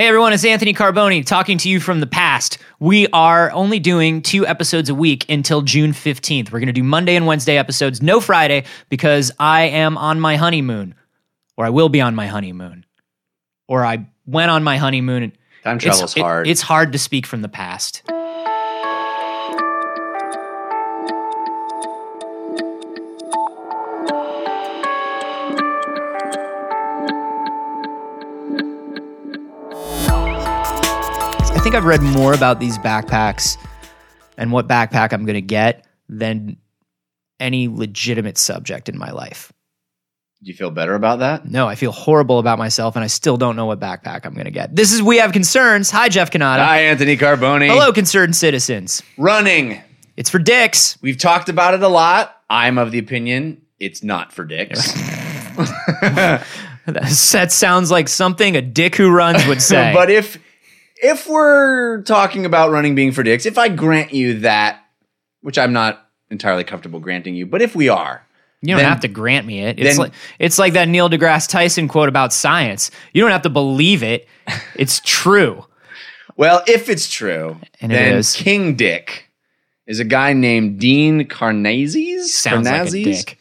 Hey everyone, it's Anthony Carboni talking to you from the past. We are only doing two episodes a week until June 15th. We're going to do Monday and Wednesday episodes, no Friday, because I am on my honeymoon, or I will be on my honeymoon, or I went on my honeymoon. Time It's- travel's it- hard. it's hard to speak from the past. Think I've read more about these backpacks and what backpack I'm going to get than any legitimate subject in my life. Do you feel better about that? No, I feel horrible about myself, and I still don't know what backpack I'm going to get. This is We Have Concerns. Hi, Jeff Cannata. Hi, Anthony Carboni. Hello, concerned citizens. Running. It's for dicks. We've talked about it a lot. I'm of the opinion it's not for dicks. That sounds like something a dick who runs would say. but if if we're talking about running being for dicks, if I grant you that, which I'm not entirely comfortable granting you, but if we are, you don't then- have to grant me it. It's then- like it's like that Neil deGrasse Tyson quote about science. You don't have to believe it. It's true. well, if it's true, And then is. King Dick is a guy named Dean Karnazes. Sounds like a dick.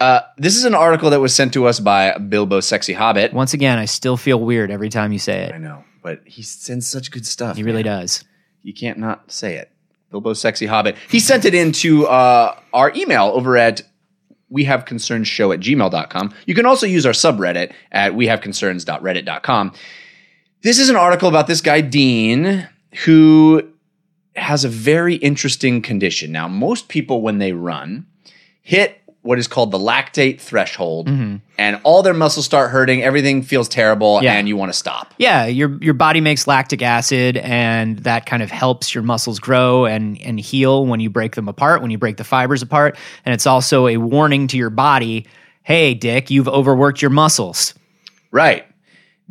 Uh, this is an article that was sent to us by Bilbo Sexy Hobbit. Once again, I still feel weird every time you say it. I know, but he sends such good stuff. He really man. does. You can't not say it. Bilbo Sexy Hobbit. He sent it into uh, our email over at we have concerns show at gmail.com. You can also use our subreddit at we have concerns.reddit.com. This is an article about this guy, Dean, who has a very interesting condition. Now, most people, when they run, hit what is called the lactate threshold, mm-hmm. and all their muscles start hurting. Everything feels terrible, Yeah. and you want to stop. Yeah, your your body makes lactic acid, and that kind of helps your muscles grow and and heal when you break them apart, when you break the fibers apart, and it's also a warning to your body. Hey, Dick, you've overworked your muscles. Right.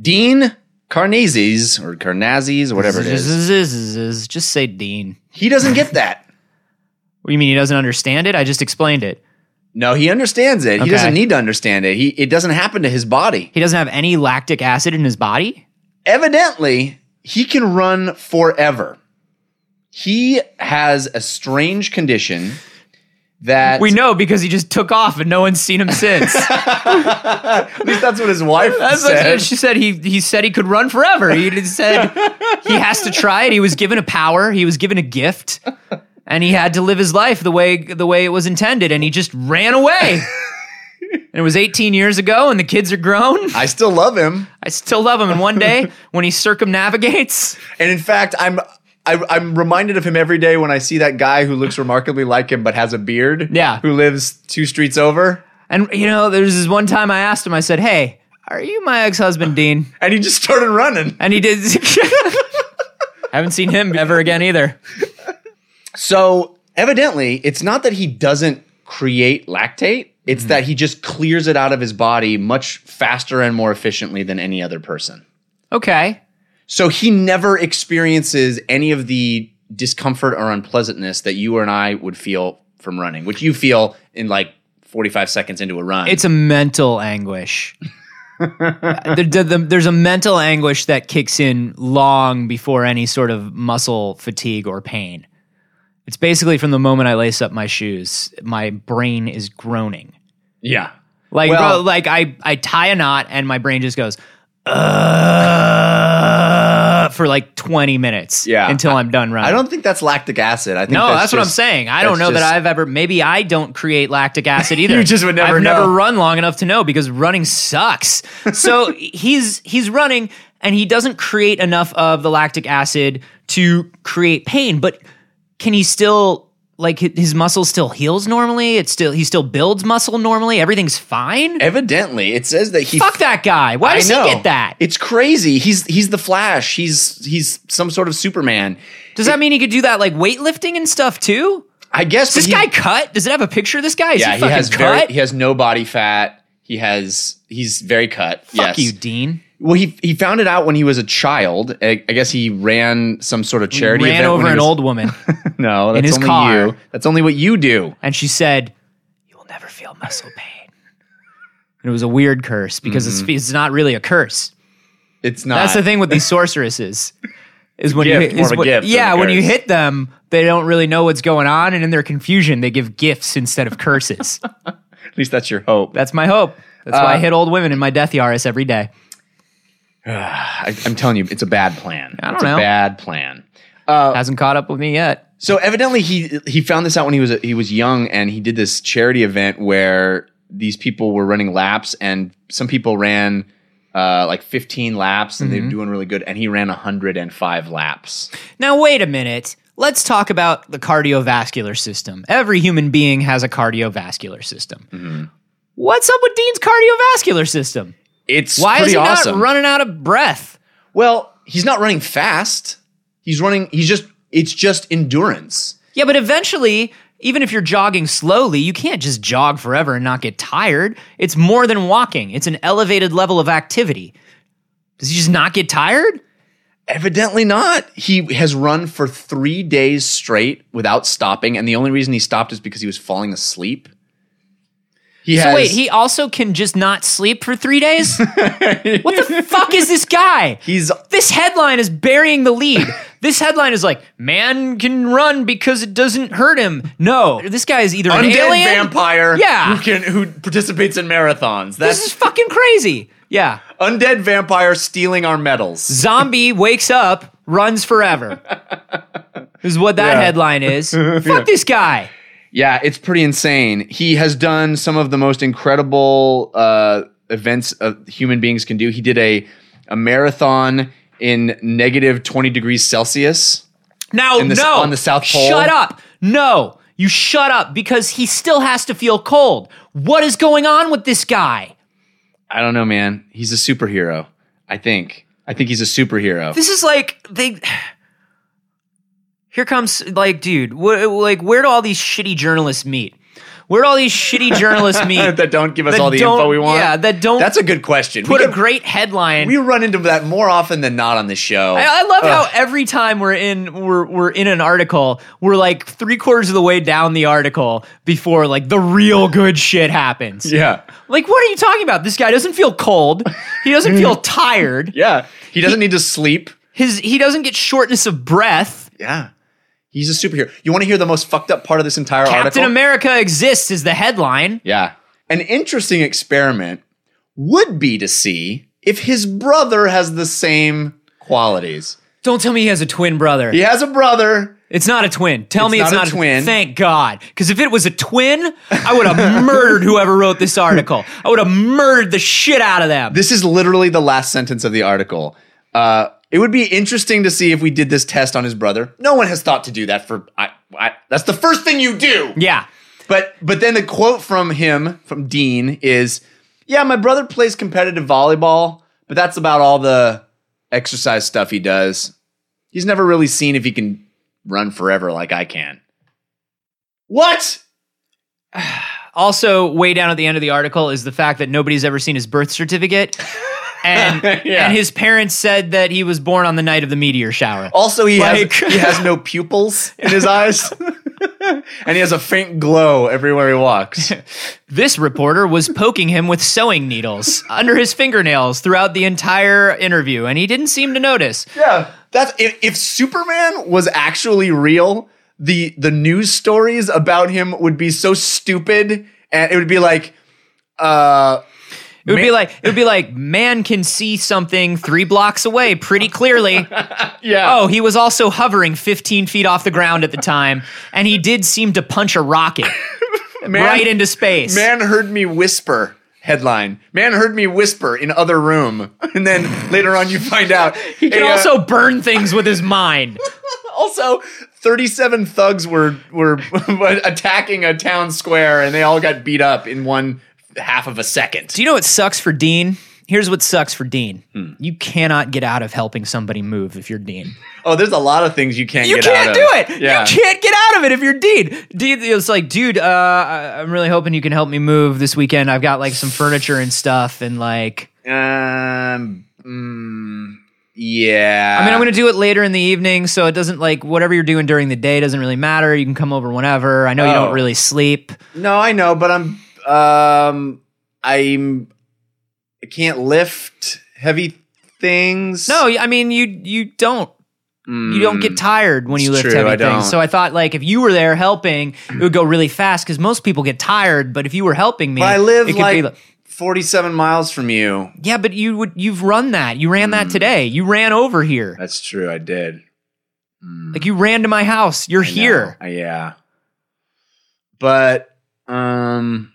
Dean Karnazes or Karnazes or whatever it is. Just say Dean. He doesn't get that. What do you mean he doesn't understand it? I just explained it. No, he understands it. He Okay. doesn't need to understand it. He it doesn't happen to his body. He doesn't have any lactic acid in his body. Evidently, he can run forever. He has a strange condition that We know because he just took off and no one's seen him since. at least that's what his wife That's what said. she said. He he said he could run forever. He just said he has to try it. He was given a power. He was given a gift, and he had to live his life the way the way it was intended. And he just ran away. and it was 18 years ago, and the kids are grown. I still love him. I still love him. And one day, when he circumnavigates, And in fact, I'm I, I'm reminded of him every day when I see that guy who looks remarkably like him but has a beard. Yeah. Who lives two streets over. and you know, there's this one time I asked him. I said, "Hey, are you my ex-husband, Dean?" And he just started running. And he did. I haven't seen him ever again either. So evidently, it's not that he doesn't create lactate, it's mm-hmm. that he just clears it out of his body much faster and more efficiently than any other person. Okay. So he never experiences any of the discomfort or unpleasantness that you and I would feel from running, which you feel in like 45 seconds into a run. It's a mental anguish. There- there- there- there's a mental anguish that kicks in long before any sort of muscle fatigue or pain. It's basically from the moment I lace up my shoes, my brain is groaning. yeah. Like, Well- bro, like I, I tie a knot and my brain just goes, uh, for like 20 minutes Yeah. until I'm done running. I don't think that's lactic acid. I think No, that's, what I'm saying. I don't that's know that I've ever. Maybe I don't create lactic acid either. You just would never I've know. never run long enough to know because running sucks. So he's he's running and he doesn't create enough of the lactic acid to create pain. But can he still like his muscle still heals normally? It's still he still builds muscle normally. Everything's fine. Evidently, it says that he Fuck that guy. Why does he get that? It's crazy. He's he's the Flash. He's he's some sort of Superman. Does that mean he could do that like weightlifting and stuff too? I guess Is this he- guy cut? Does it have a picture of this guy? Is yeah, he he has cut? very he has no body fat. He has he's very cut. Fuck yes. you, Dean. Well, he he found it out when he was a child. I, I guess he ran some sort of charity Ran event over he an was- old woman. No, that's only car. you. That's only what you do. and she said, "You will never feel muscle pain." And it was a weird curse because Mm-hmm. it's, it's not really a curse. It's not. That's the thing with these sorceresses. Is when you Gift, more is of a what- gift yeah, when you hit them, they don't really know what's going on, and in their confusion, they give gifts instead of curses. At least that's your hope. That's my hope. That's Uh, why I hit old women in my death Yaris every day. I, I'm telling you, it's a bad plan. I don't it's know. a bad plan. Hasn't caught up with me yet. So evidently he he found this out when he was he was young and he did this charity event where these people were running laps and some people ran uh, like 15 laps and Mm-hmm. they were doing really good and he ran 105 laps. Now, wait a minute. Let's talk about the cardiovascular system. Every human being has a cardiovascular system. Mm-hmm. What's up with Dean's cardiovascular system? It's Why is he awesome. not running out of breath? well, he's not running fast. He's running he's just it's just endurance. Yeah, but eventually, even if you're jogging slowly, you can't just jog forever and not get tired. It's more than walking, it's an elevated level of activity. Does he just not get tired? Evidently not. He has run for 3 days straight without stopping and the only reason he stopped is because he was falling asleep. He So has wait, he also can just not sleep for three days? what the fuck is this guy? he's This headline is burying the lead. This headline is like, man can run because it doesn't hurt him. No, this guy is either an undead alien. vampire Yeah. who can who participates in marathons. That's This is fucking crazy. Yeah. undead vampire stealing our medals. Zombie wakes up, runs forever. is what that Yeah. headline is. Fuck this guy. Yeah, it's pretty insane. He has done some of the most incredible uh, events of human beings can do. He did a a marathon in negative 20 degrees Celsius. Now, the- no. on the South Pole? Shut up. No. You shut up because he still has to feel cold. What is going on with this guy? I don't know, man. He's a superhero. I think. I think he's a superhero. This is like they. Here comes like, dude. Wh- like, where do all these shitty journalists meet? Where do all these shitty journalists meet? that don't give us that all the info we want. Yeah, that don't That's a good question. put we, a get- great headline. we run into that more often than not on this show. I, I love how every time we're in we're we're in an article, we're like three quarters of the way down the article before like the real good shit happens. yeah. Like, what are you talking about? This guy doesn't feel cold. He doesn't feel tired. Yeah. He doesn't need to sleep. His he doesn't get shortness of breath. Yeah. He's a superhero. You want to hear the most fucked up part of this entire Captain article? America exists is the headline. Yeah. An interesting experiment would be to see if his brother has the same qualities. Don't tell me he has a twin brother. He has a brother. It's not a twin. Tell It's me it's not not a twin. Thank God. Because if it was a twin, I would have murdered whoever wrote this article. I would have murdered the shit out of them. This is literally the last sentence of the article. Uh, it would be interesting to see if we did this test on his brother. No one has thought to do that for. I, I, that's the first thing you do. yeah. But but then the quote from him from Dean is, "Yeah, my brother plays competitive volleyball, but that's about all the exercise stuff he does. He's never really seen if he can run forever like I can." What? Also, way down at the end of the article is the fact that nobody's ever seen his birth certificate. And, Yeah. and his parents said that he was born on the night of the meteor shower. Also, he Like- has he has no pupils in his eyes, and he has a faint glow everywhere he walks. This reporter was poking him with sewing needles under his fingernails throughout the entire interview, and he didn't seem to notice. Yeah, that's if, if Superman was actually real, the the news stories about him would be so stupid, and it would be like, uh, It would be like it would be like man can see something three blocks away pretty clearly. yeah, Oh, he was also hovering 15 feet off the ground at the time, and he did seem to punch a rocket man, right into space. man heard me whisper. Headline: Man heard me whisper in other room, and then later on you find out he can hey, uh, also burn things with his mind. also 37 thugs were were attacking a town square, and they all got beat up in one half of a second. Do you know what sucks for Dean? Here's what sucks for Dean. Hmm. You cannot get out of helping somebody move if you're Dean. Oh, there's a lot of things you can't You get can't do of. it. Yeah. You can't get out of it if you're Dean. Dean it's like, dude, uh, I'm really hoping you can help me move this weekend. I've got like some furniture and stuff, and like, Um. mm, yeah. I mean, I'm gonna do it later in the evening, so it doesn't like whatever you're doing during the day doesn't really matter. You can come over whenever. I know you Oh. don't really sleep. No, I know, but I'm. Um. I'm. I can't lift heavy things. No, I mean you you don't you don't get tired when you Mm. It's lift true, I heavy don't. things. So I thought like if you were there helping, it would go really fast because most people get tired. But if you were helping me, But I live it could like be like 47 miles from you. yeah, but you would you've run that. You ran Mm. that today. You ran over here. That's true. I did. Like you ran to my house. You're I here. Uh, yeah. But um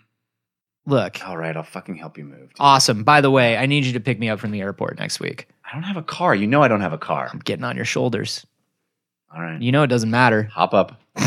Look, all right, I'll fucking help you move. dude. awesome. By the way, I need you to pick me up from the airport next week. I don't have a car. You know I don't have a car. I'm getting on your shoulders. All right. You know it doesn't matter. Hop up.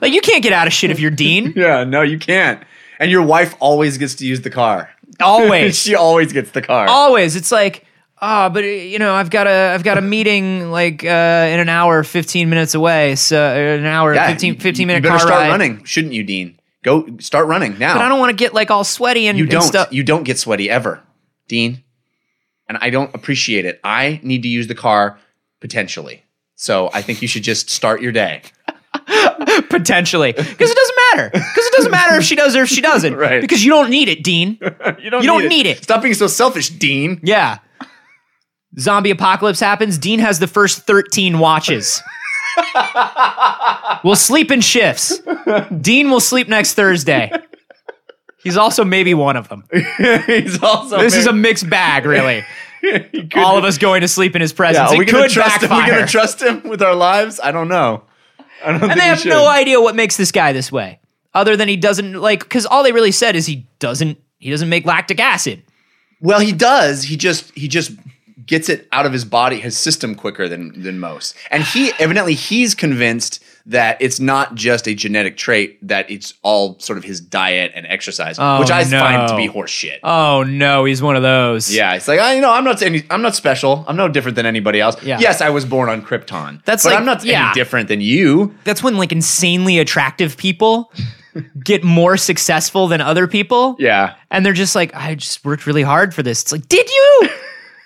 Like you can't get out of shit if you're Dean. Yeah, no, you can't. And your wife always gets to use the car. Always. she always gets the car. always it's like oh but uh, you know i've got a i've got a meeting like uh in an hour 15 minutes away so uh, an hour Yeah, 15 you- 15 you minute better car start ride running, shouldn't you, Dean? Go start running now. but i don't want to get like all sweaty and you and don't. stuff You don't get sweaty ever, Dean. And I don't appreciate it. I need to use the car potentially. So I think you should just start your day. potentially because it doesn't matter because it doesn't matter if she does or if she doesn't Right. because you don't need it dean You don't, You don't need it. Stop being so selfish, Dean. yeah zombie apocalypse happens dean has the first 13 watches we'll sleep in shifts dean will sleep next thursday he's also maybe one of them He's also This is a mixed bag, really. All of us going to sleep in his Yeah, presence. are we gonna could trust him? Are we gonna trust him with our lives? I don't know. I don't think and they have should. no idea what makes this guy this way, other than he doesn't like. Because all they really said is he doesn't. He doesn't make lactic acid. Well, he does. He just he just gets it out of his body, his system quicker than than most. And he evidently he's convinced that it's not just a genetic trait; that it's all sort of his diet and exercise, Oh, which I no. find to be horseshit. Oh no, he's one of those. yeah, it's like I, you know, I'm not any, I'm not special. I'm no different than anybody else. Yeah. Yes, I was born on Krypton. That's but like- I'm not yeah. any different than you. that's when like insanely attractive people get more successful than other people. Yeah. and they're just like, I just worked really hard for this. It's like, did you?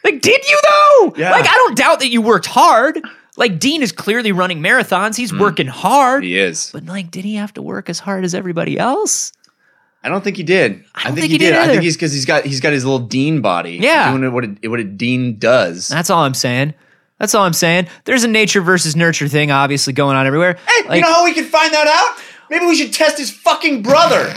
Like, did you though? Yeah. Like, I don't doubt that you worked hard. Like, Dean is clearly running marathons. He's mm. working hard. He is. But like, did he have to work as hard as everybody else? I don't think he did. I, don't think, think he he did did. I think he's because he's got he's got his little dean body. Yeah. doing what a, what a dean does. That's all I'm saying. That's all I'm saying. There's a nature versus nurture thing obviously going on everywhere. Hey, Like, you know how we can find that out? Maybe we should test his fucking brother.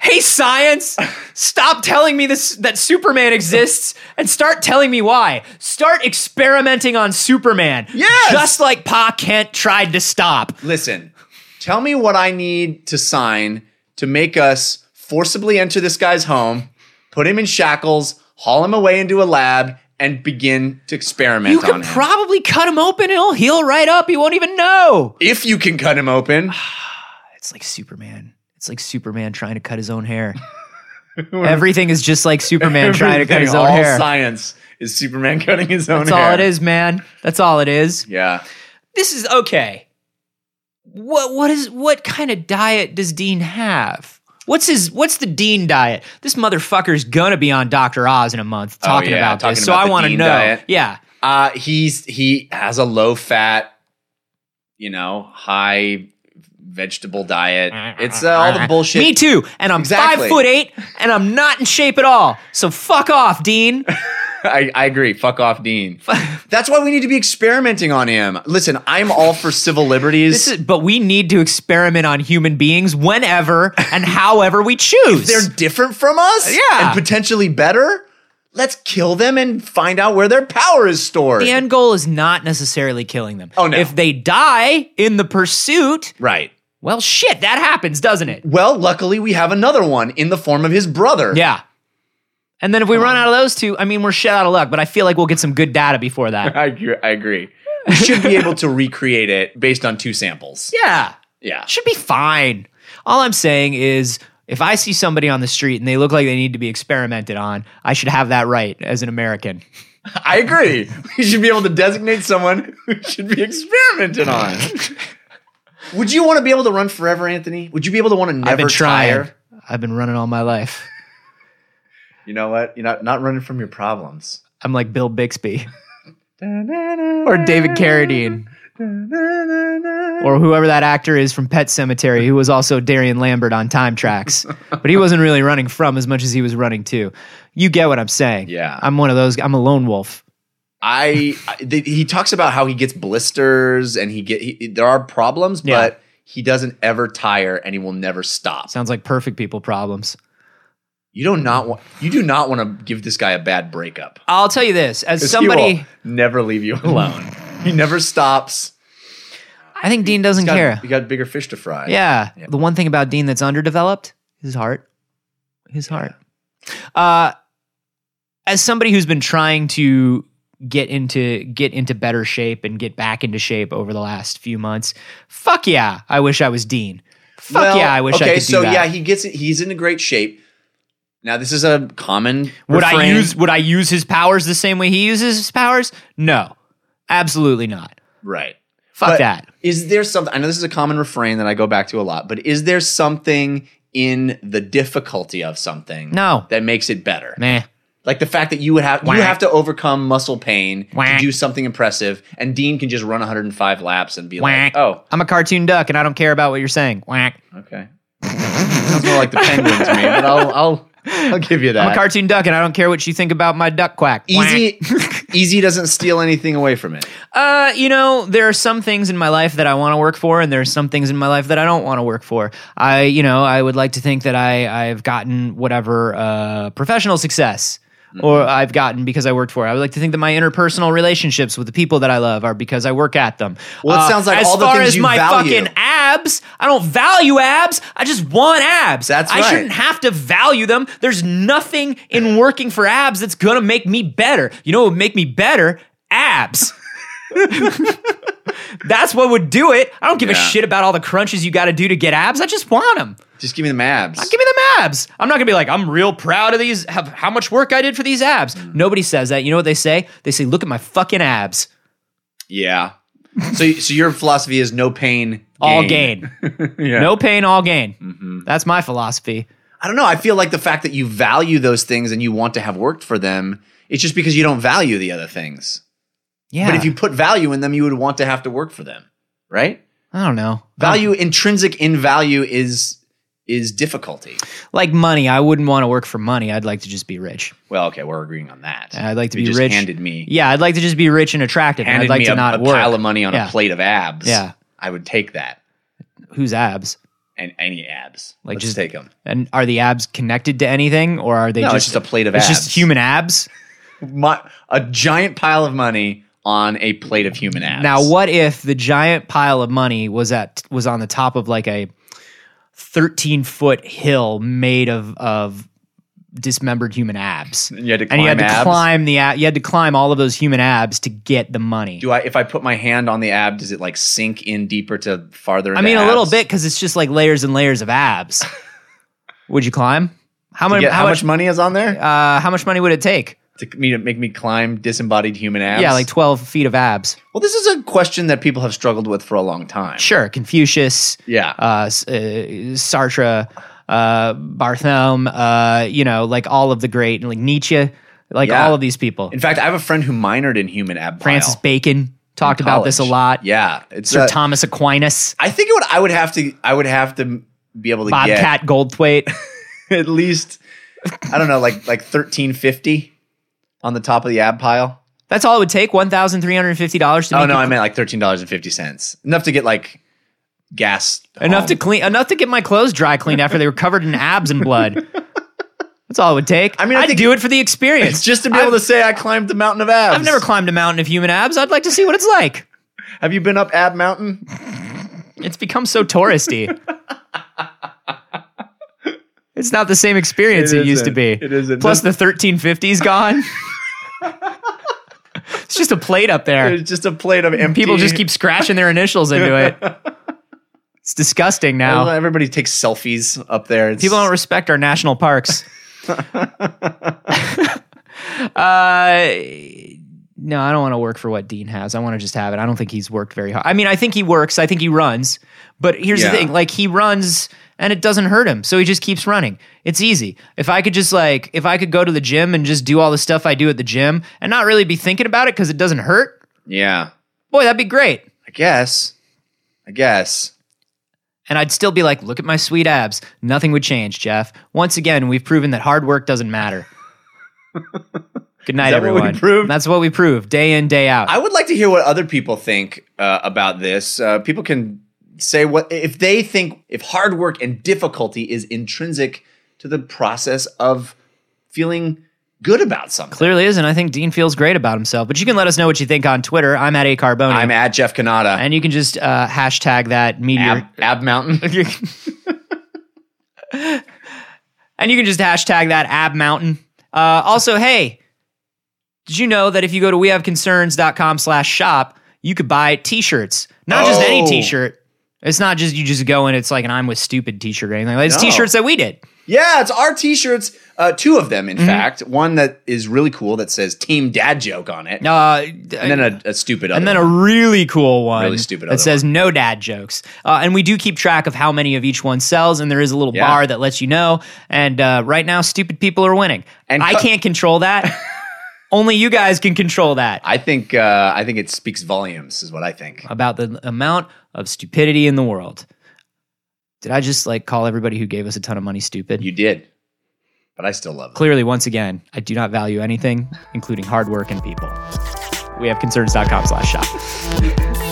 Hey science, stop telling me this that Superman exists and start telling me why. Start experimenting on Superman. Yes! Just like Pa Kent tried to stop. Listen, tell me what I need to sign to make us forcibly enter this guy's home, put him in shackles, haul him away into a lab, and begin to experiment You him. probably cut him open and he'll heal right up. He won't even know. if you can cut him open. It's like Superman. It's like Superman trying to cut his own hair. Everything is just like Superman trying to cut his own all hair. science is Superman cutting his own That's hair. all it is, man. That's all it is. Yeah. This is okay. What what is what kind of diet does Dean have? What's his what's the Dean diet? This motherfucker's gonna be on Dr. Oz in a month talking Oh, yeah, about talking this. So I the want to Dean know. diet. Yeah. Uh, he's he has a low fat, you know, high vegetable diet. It's uh, all the bullshit. Me too. And I'm Exactly. five foot eight and I'm not in shape at all. So fuck off, Dean. I, I agree. Fuck off, Dean. That's why we need to be experimenting on him. Listen, I'm all for civil liberties. This is, but we need to experiment on human beings whenever and however we choose. They're different from us, Yeah. and potentially better. Let's kill them and find out where their power is stored. the end goal is not necessarily killing them. Oh, no. If they die in the pursuit, right. Well, shit, that happens, doesn't it? Well, luckily we have another one in the form of his brother. Yeah. And then if we run out of those two, I mean, we're shit out of luck, but I feel like we'll get some good data before that. I agree. I agree. We should be able to recreate it based on two samples. yeah. Yeah. Should be fine. All I'm saying is if I see somebody on the street and they look like they need to be experimented on, I should have that right as an American. I agree. We should be able to designate someone who should be experimented on. Would you want to be able to run forever, Anthony? Would you be able to want to never I've been trying. tire? I've been running all my life. You know what? You're not not running from your problems. I'm like Bill Bixby or David Carradine. or whoever that actor is from Pet Sematary, who was also Darien Lambert on Time Trax, but he wasn't really running from as much as he was running to. You get what I'm saying? Yeah. I'm one of those. I'm a lone wolf. I, I th- he talks about how he gets blisters and he get he, there are problems, Yeah. but he doesn't ever tire and he will never stop. Sounds like perfect people problems. You do not want you do not want to give this guy a bad breakup. I'll tell you this: as 'Cause somebody, he will never leave you alone. he never stops. I think Dean doesn't He's got, care. He got bigger fish to fry. Yeah. The one thing about Dean that's underdeveloped, his heart. His heart. Uh as somebody who's been trying to get into get into better shape and get back into shape over the last few months, fuck yeah, I wish I was Dean. Fuck Well, yeah, I wish okay, I could do so that. yeah, he gets it. He's in a great shape. Now this is a common. would I use would I use his powers the same way he uses his powers? No. Absolutely not. right? Fuck But that. Is there something? I know this is a common refrain that I go back to a lot, but is there something in the difficulty of something No. that makes it better? Meh. Like the fact that you would have Whack. you have to overcome muscle pain Whack. to do something impressive, and Dean can just run 105 laps and be Whack. like, "Oh, I'm a cartoon duck and I don't care about what you're saying. Whack. okay." Sounds more like the penguin to me, but I'll I'll I'll give you that. I'm a cartoon duck and I don't care what you think about my duck quack. Easy, easy doesn't steal anything away from it. Uh, you know, there are some things in my life that I want to work for, and there are some things in my life that I don't want to work for. I, you know, I would like to think that I, I've gotten whatever uh, professional success. Or I've gotten because I worked for it. I would like to think that my interpersonal relationships with the people that I love are because I work at them. Well, it Uh, sounds like as all the far things as you my value. fucking abs, I don't value abs. I just want abs. That's I shouldn't have to value them. There's nothing in working for abs that's gonna make me better. You know what would make me better? Abs. That's what would do it. I don't give a shit about all the crunches you got to do to get abs. I just want them. Just give me the abs. Give me the abs. I'm not gonna be like, I'm real proud of these. How, how much work I did for these abs. Mm. Nobody says that. You know what they say? They say, look at my fucking abs. yeah. So, so your philosophy is no pain, All gain. yeah. No pain, all gain. Mm-hmm. That's my philosophy. I don't know. I feel like the fact that you value those things and you want to have worked for them, it's just because you don't value the other things. Yeah. But if you put value in them, you would want to have to work for them, right? I don't know. Value, intrinsic in value is is difficulty. Like money, I wouldn't want to work for money. I'd like to just be rich. Well, okay, we're agreeing on that. I'd like to You be just rich. handed me Yeah, I'd like to just be rich and attractive. and handed I'd like me to a, not a work. pile of money on Yeah. a plate of abs. Yeah. I would take that Who's abs? and any abs. Like, Let's just- take them. And are the abs connected to anything, or are they No, it's just just a plate of It's abs. just human abs. A giant pile of money on a plate of human abs. Now, what if the giant pile of money was at was on the top of like a thirteen foot hill made of of dismembered human abs, And you had to and you had to climb abs? climb the ab- you had to climb all of those human abs to get the money. Do I? If I put my hand on the ab, does it like sink in deeper to farther? I mean, a little bit because it's just like layers and layers of abs. would you climb? How much? get- how, much? money is on there Uh, how much money would it take? To me to make me climb disembodied human abs? Yeah, like twelve feet of abs. Well, this is a question that people have struggled with for a long time. Sure, Confucius. Yeah. uh, uh, Sartre, uh, Bartholomew, uh, you know, like all of the great, like Nietzsche, like Yeah. all of these people. In fact, I have a friend who minored in human ab. Francis bile Bacon talked in about this a college. lot. Yeah, it's Sir uh, Thomas Aquinas, I think it would. I would have to. I would have to be able to get Bobcat Goldthwait. get at least. I don't know, like like thirteen fifty on the top of the ab pile. That's all it would take. One thousand three hundred fifty dollars to Oh no, I meant like thirteen dollars and fifty cents. Enough to get like gas. enough home. to clean, enough to get my clothes dry cleaned after they were covered in abs and blood. That's all it would take. I mean, I I'd do it for the experience. Just to be able to say I climbed the mountain of abs. I've never climbed a mountain of human abs. I'd like to see what it's like. Have you been up Ab Mountain? It's become so touristy. it's not the same experience it, It used to be. It isn't. Plus, the 1350's gone. it's just a plate up there. It's just a plate of empty. People just keep scratching their initials into it. It's disgusting now. Everybody takes selfies up there. It's, People don't respect our national parks. uh, no, I don't want to work for what Dean has. I want to just have it. I don't think he's worked very hard. I mean, I think he works. I think he runs. But here's Yeah. the thing: like he runs and it doesn't hurt him, so he just keeps running. It's easy. If I could just like, if I could go to the gym and just do all the stuff I do at the gym and not really be thinking about it because it doesn't hurt, Yeah, boy, that'd be great. I guess. I guess. And I'd still be like, look at my sweet abs. Nothing would change, Jeff. Once again, we've proven that hard work doesn't matter. Good night, that what we everyone. That's what we prove day in, day out. I would like to hear what other people think uh, about this. Uh, people can say what if they think if hard work and difficulty is intrinsic to the process of feeling good about something. Clearly is, and I think Dean feels great about himself. But you can let us know what you think on Twitter. I'm at A Carboni. I'm at Jeff Cannata. and you can just uh, hashtag that meteor. Ab, Ab Mountain. and you can just hashtag that ab mountain. Uh, also, hey, did you know that if you go to wehaveconcerns.com slash shop, you could buy t-shirts. Not just any Oh. t-shirt. It's not just you just go and it's like an I'm with stupid t-shirt or anything. It's No. t-shirts that we did. Yeah, it's our t-shirts. Uh, two of them, in Mm-hmm. fact. One that is really cool that says "Team Dad Joke" on it, Uh, and then a, a stupid. and other then a one. really cool one Really stupid that other says no dad jokes. Uh, and we do keep track of how many of each one sells, and there is a little Yeah. bar that lets you know. And uh, right now, stupid people are winning. And I can't control that. Only you guys can control that. I think uh, I think it speaks volumes, is what I think. about the amount of stupidity in the world. Did I just like call everybody who gave us a ton of money stupid? You did, but I still love it. Clearly, once again, I do not value anything, including hard work and people. We have concerns.com slash shop.